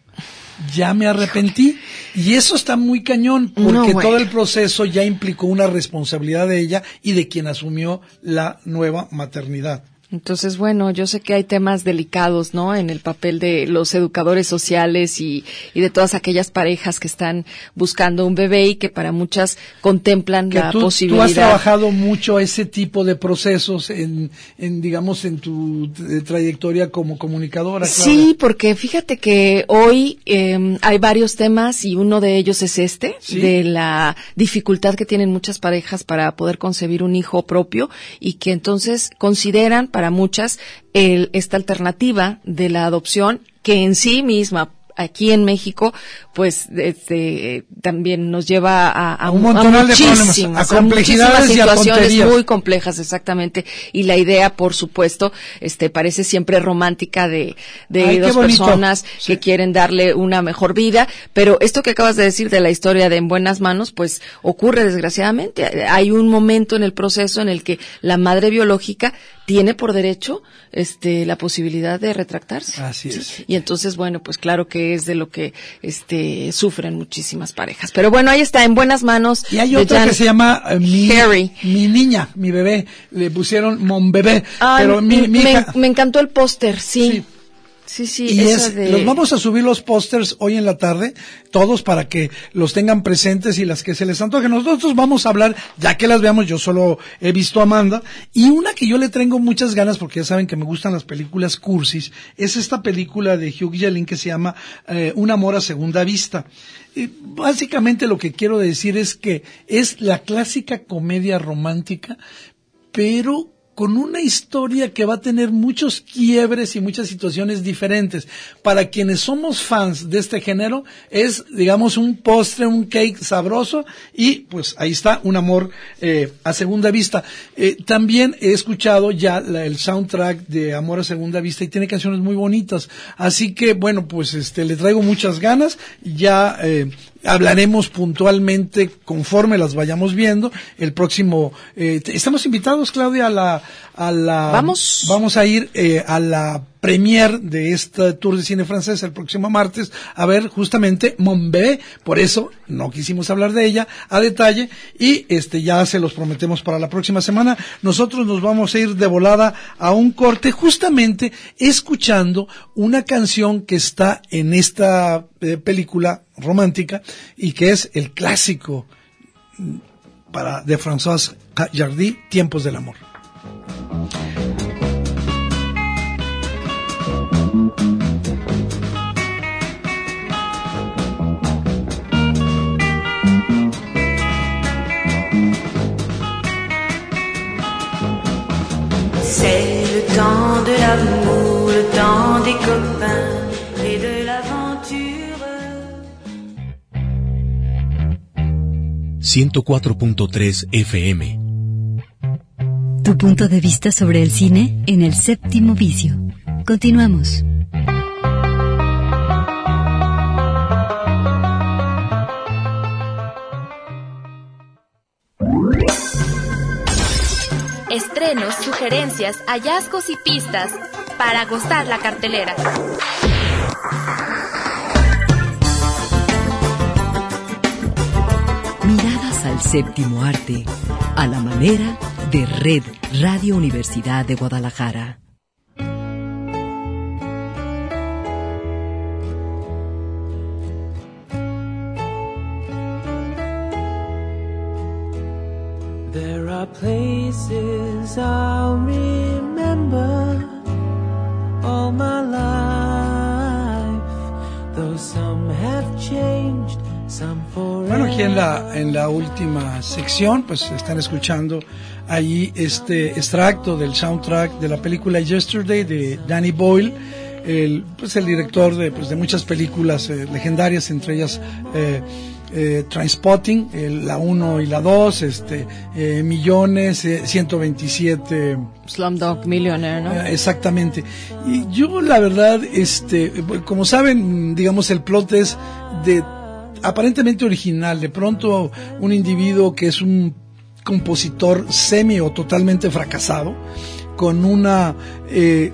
Ya me arrepentí. Y eso está muy cañón, porque No, bueno. todo el proceso ya implicó una responsabilidad de ella y de quien asumió la nueva maternidad. Entonces, bueno, yo sé que hay temas delicados, ¿no? En el papel de los educadores sociales y, y de todas aquellas parejas que están buscando un bebé y que para muchas contemplan Que la tú, tú posibilidad. has trabajado mucho ese tipo de procesos en, en digamos, en tu eh, trayectoria como comunicadora. Sí, porque fíjate que hoy eh, hay varios temas y uno de ellos es este, Sí. de la dificultad que tienen muchas parejas para poder concebir un hijo propio y que entonces consideran para muchas el, esta alternativa de la adopción que en sí misma aquí en México, pues este, también nos lleva a, a, un a montonal de problemas, a complejidades muchísimas y a situaciones muy complejas, exactamente. Y la idea, por supuesto, este, parece siempre romántica de, de Ay, qué dos personas Sí. que quieren darle una mejor vida. Pero esto que acabas de decir de la historia de En Buenas Manos, pues ocurre desgraciadamente. Hay un momento en el proceso en el que la madre biológica tiene por derecho este la posibilidad de retractarse. Así es. Y entonces, bueno, pues claro que es de lo que este sufren muchísimas parejas. Pero bueno, ahí está, en buenas manos. Y hay otra Jan que se llama eh, mi, Harry. mi niña, mi bebé. Le pusieron mon bebé. Ay, pero mi, mi me, hija- me encantó el póster, sí. Sí. Sí, sí, y es, de- los vamos a subir los pósters hoy en la tarde, todos para que los tengan presentes y las que se les antoje. Nosotros vamos a hablar, ya que las veamos, yo solo he visto a Amanda, y una que yo le tengo muchas ganas, porque ya saben que me gustan las películas cursis, es esta película de Hugh Jackman que se llama eh, Un amor a segunda vista. Y básicamente lo que quiero decir es que es la clásica comedia romántica, pero con una historia que va a tener muchos quiebres y muchas situaciones diferentes. Para quienes somos fans de este género, es, digamos, un postre, un cake sabroso y pues ahí está, un amor eh, a segunda vista. Eh, también he escuchado ya la- el soundtrack de Amor a segunda vista y tiene canciones muy bonitas. Así que, bueno, pues este, le traigo muchas ganas. Ya eh, hablaremos puntualmente conforme las vayamos viendo. El próximo, eh, estamos invitados, Claudia, a la, a la, Vamos. vamos a ir eh, a la premier de este tour de cine francés el próximo martes a ver justamente Mon Bebé. Por eso no quisimos hablar de ella a detalle y este ya se los prometemos para la próxima semana. Nosotros nos vamos a ir de volada a un corte justamente escuchando una canción que está en esta eh, película romántica y que es el clásico para de François Jardy, Tiempos del amor. C'est le temps de l'amour, le temps des copains 104.3 FM. Tu punto de vista sobre el cine en el séptimo vicio. Continuamos. Estrenos, sugerencias, hallazgos y pistas para gozar la cartelera. Al séptimo arte, a la manera de Red Radio Universidad de Guadalajara. There are places I'll remember all my life, though some have changed, some forever. Bueno, aquí en la, en la última sección, pues están escuchando ahí este extracto del soundtrack de la película Yesterday de Danny Boyle, el, pues el director de, pues de muchas películas eh, legendarias, entre ellas eh, eh, Trainspotting, el- la 1 y la 2, este, eh, Millones, eh, 127 Slumdog Millionaire, ¿no? eh, Exactamente. Y yo, la verdad, este, eh, como saben, digamos, el plot es de aparentemente original. De pronto, un individuo que es un compositor semi o totalmente fracasado, con una, eh,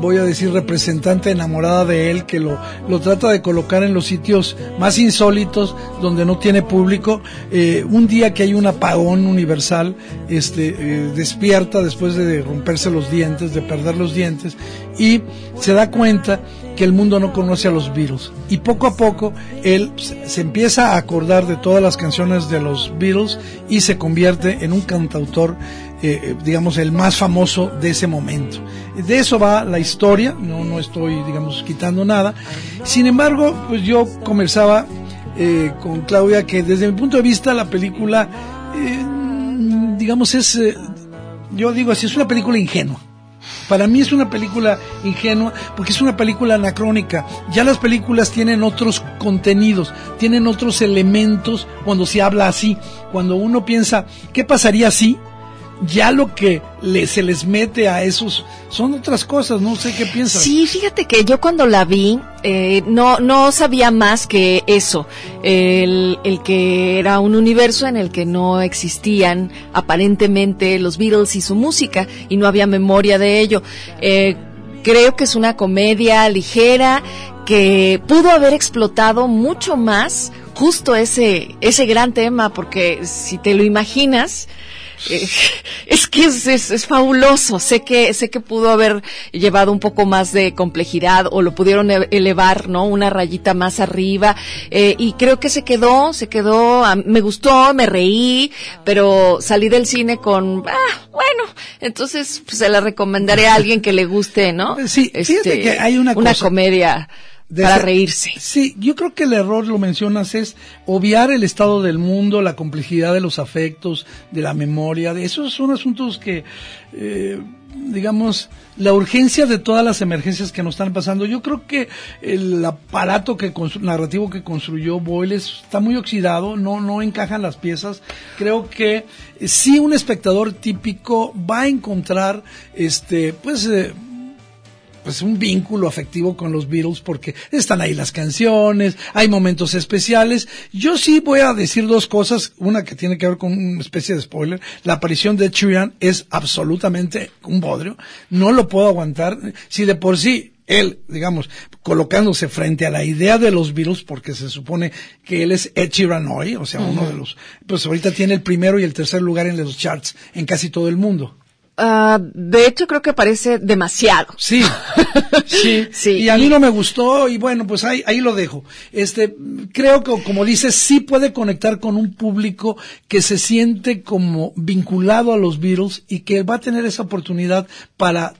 voy a decir, representante enamorada de él, que lo, lo trata de colocar en los sitios más insólitos, donde no tiene público. Eh, un día que hay un apagón universal, este, eh, despierta después de romperse los dientes, de perder los dientes, y se da cuenta que el mundo no conoce a los Beatles. Y poco a poco él se se empieza a acordar de todas las canciones de los Beatles y se convierte en un cantautor, eh, eh, digamos, el más famoso de ese momento. De eso va la historia, no, no estoy, digamos, quitando nada. Sin embargo, pues yo conversaba eh, con Claudia que desde mi punto de vista la película, eh, digamos, es, eh, yo digo así, es una película ingenua. Para mí es una película ingenua porque es una película anacrónica. Ya las películas tienen otros contenidos, tienen otros elementos cuando se habla así. Cuando uno piensa, ¿qué pasaría si? Ya lo que le, se les mete a esos son otras cosas, no sé qué piensas. Sí, fíjate que yo cuando la vi eh, no no sabía más que eso, el, el que era un universo en el que no existían aparentemente los Beatles y su música y no había memoria de ello. Eh, creo que es una comedia ligera que pudo haber explotado mucho más justo ese ese gran tema porque si te lo imaginas eh, es que es, es, es fabuloso. Sé que, sé que pudo haber llevado un poco más de complejidad o lo pudieron e- elevar, ¿no? Una rayita más arriba. Eh, y creo que se quedó, se quedó, a- me gustó, me reí, pero salí del cine con, ah, bueno, entonces pues, se la recomendaré a alguien que le guste, ¿no? Sí, fíjate que hay una cosa- comedia De para reírse. Sí, yo creo que el error, lo mencionas, es obviar el estado del mundo, la complejidad de los afectos, de la memoria. De esos son asuntos que, eh, digamos, la urgencia de todas las emergencias que nos están pasando. Yo creo que el aparato que constru- narrativo que construyó Boyle es- está muy oxidado, no, no encajan las piezas. Creo que eh, sí un espectador típico va a encontrar, este, pues, eh, pues un vínculo afectivo con los Beatles porque están ahí las canciones, hay momentos especiales. Yo sí voy a decir dos cosas, una que tiene que ver con una especie de spoiler. La aparición de Sheeran es absolutamente un bodrio, no lo puedo aguantar. Si de por sí él, digamos, colocándose frente a la idea de los Beatles, porque se supone que él es Ed Sheeran hoy, o sea, uno de los, pues ahorita tiene el primero y el tercer lugar en los charts en casi todo el mundo. Ah, de hecho, creo que parece demasiado. Sí, sí, Sí, y a mí no me gustó y bueno, pues ahí, ahí lo dejo. Este, creo que como dices, sí puede conectar con un público que se siente como vinculado a los Beatles y que va a tener esa oportunidad para,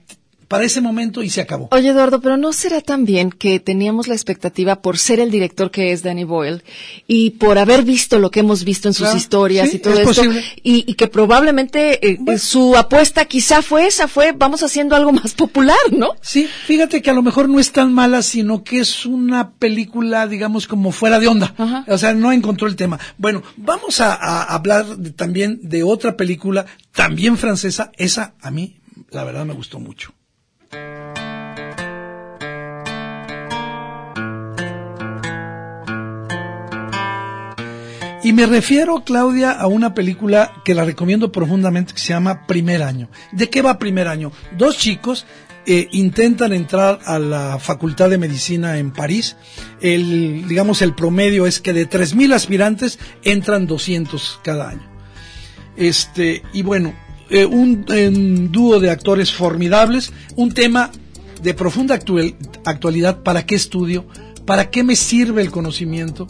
para ese momento y se acabó. Oye, Eduardo, pero ¿no será también que teníamos la expectativa por ser el director que es Danny Boyle y por haber visto lo que hemos visto en sus Claro, historias sí, y todo es esto? Y, y que probablemente eh, su apuesta quizá fue esa, fue vamos haciendo algo más popular, ¿no? Sí, fíjate que a lo mejor no es tan mala, sino que es una película, digamos, como fuera de onda. Ajá. O sea, no encontró el tema. Bueno, vamos a, a hablar de- también de otra película, también francesa. Esa a mí, la verdad, me gustó mucho. Y me refiero, Claudia, a una película que la recomiendo profundamente que se llama Primer Año. ¿De qué va Primer Año? Dos chicos eh, intentan entrar a la Facultad de Medicina en París. El, digamos, el promedio es que de 3.000 aspirantes entran 200 cada año. Este, y bueno, eh, un, dúo de actores formidables, un tema de profunda actual- actualidad, ¿para qué estudio? ¿Para qué me sirve el conocimiento?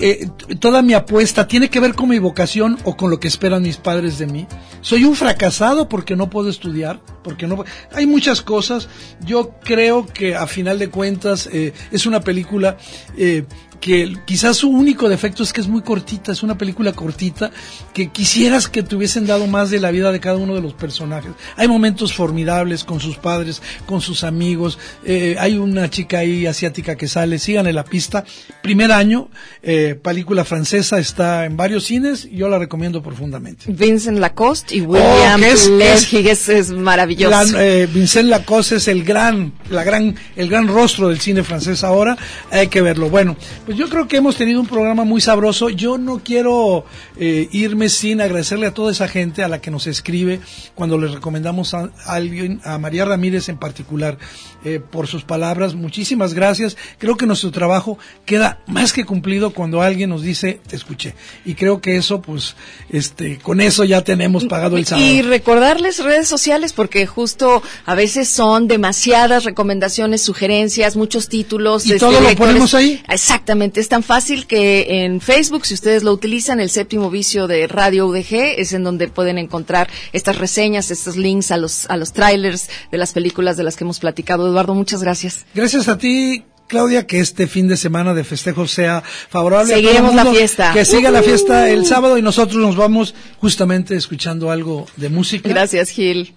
Eh, toda mi apuesta tiene que ver con mi vocación o con lo que esperan mis padres de mí. Soy un fracasado porque no puedo estudiar, porque no hay muchas cosas. Yo creo que a final de cuentas eh, es una película eh, que quizás su único defecto es que es muy cortita, es una película cortita que quisieras que te hubiesen dado más de la vida de cada uno de los personajes. Hay momentos formidables con sus padres, con sus amigos. eh, hay una chica ahí asiática que sale, síganle la pista. Primer año, eh, película francesa, está en varios cines, yo la recomiendo profundamente. Vincent Lacoste y William Oh, es- es, es maravilloso. La- eh, Vincent Lacoste es el gran, la gran, el gran rostro del cine francés ahora. Hay que verlo. Bueno, pues yo creo que hemos tenido un programa muy sabroso. Yo no quiero eh, irme sin agradecerle a toda esa gente a la que nos escribe cuando les recomendamos a, a alguien, a María Ramírez en particular, eh, por sus palabras. Muchísimas gracias. Creo que nuestro trabajo queda más que cumplido cuando alguien nos dice, te escuché. Y creo que eso, pues, este, con eso ya tenemos pagado el sábado. Y recordarles redes sociales porque justo a veces son demasiadas recomendaciones, sugerencias, muchos títulos. ¿Y este, todo lo directores. ponemos ahí? Exactamente, es tan fácil que en Facebook, si ustedes lo utilizan, el séptimo vicio de Radio UDG es en donde pueden encontrar estas reseñas, estos links a los, a los trailers de las películas de las que hemos platicado. Eduardo, muchas gracias. Gracias a ti, Claudia, que este fin de semana de festejo sea favorable. Seguiremos la fiesta. Que siga la fiesta el sábado y nosotros nos vamos justamente escuchando algo de música. Gracias, Gil.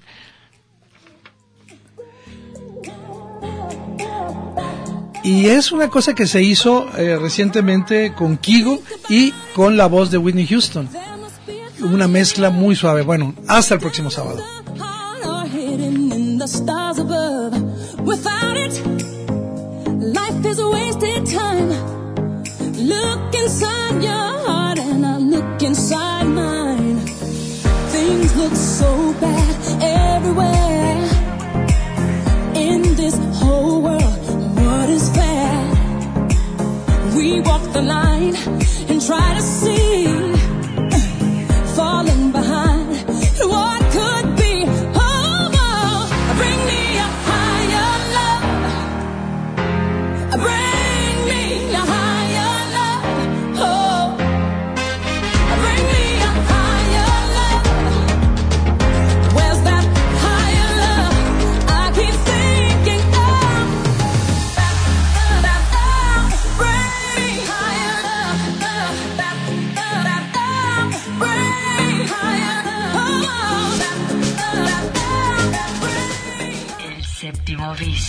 Y es una cosa que se hizo eh, recientemente con Kigo y con la voz de Whitney Houston. Una mezcla muy suave. Bueno, hasta el próximo sábado. are hidden in the the line and try to see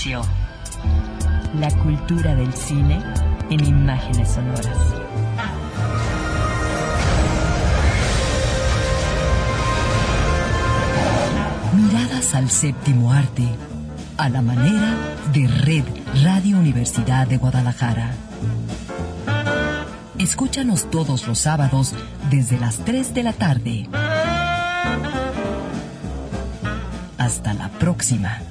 La cultura del cine en imágenes sonoras. Miradas al séptimo arte, a la manera de Red Radio Universidad de Guadalajara. Escúchanos todos los sábados desde las 3 de la tarde. Hasta la próxima.